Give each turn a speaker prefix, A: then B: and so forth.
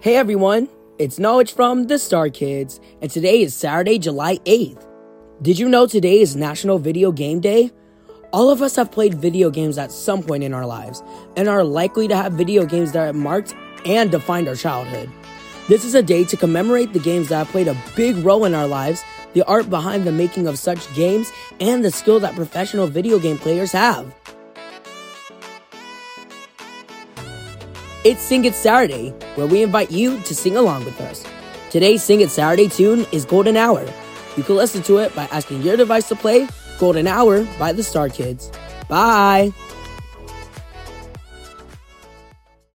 A: Hey everyone, it's Knowledge from the Star Kids, and today is Saturday, July 8th. Did you know today is National Video Game Day? All of us have played video games at some point in our lives and are likely to have video games that have marked and defined our childhood. This is a day to commemorate the games that have played a big role in our lives, the art behind the making of such games, and the skill that professional video game players have. It's Sing It Saturday, where we invite you to sing along with us. Today's Sing It Saturday tune is Golden Hour. You can listen to it by asking your device to play Golden Hour by the Star Kids. Bye!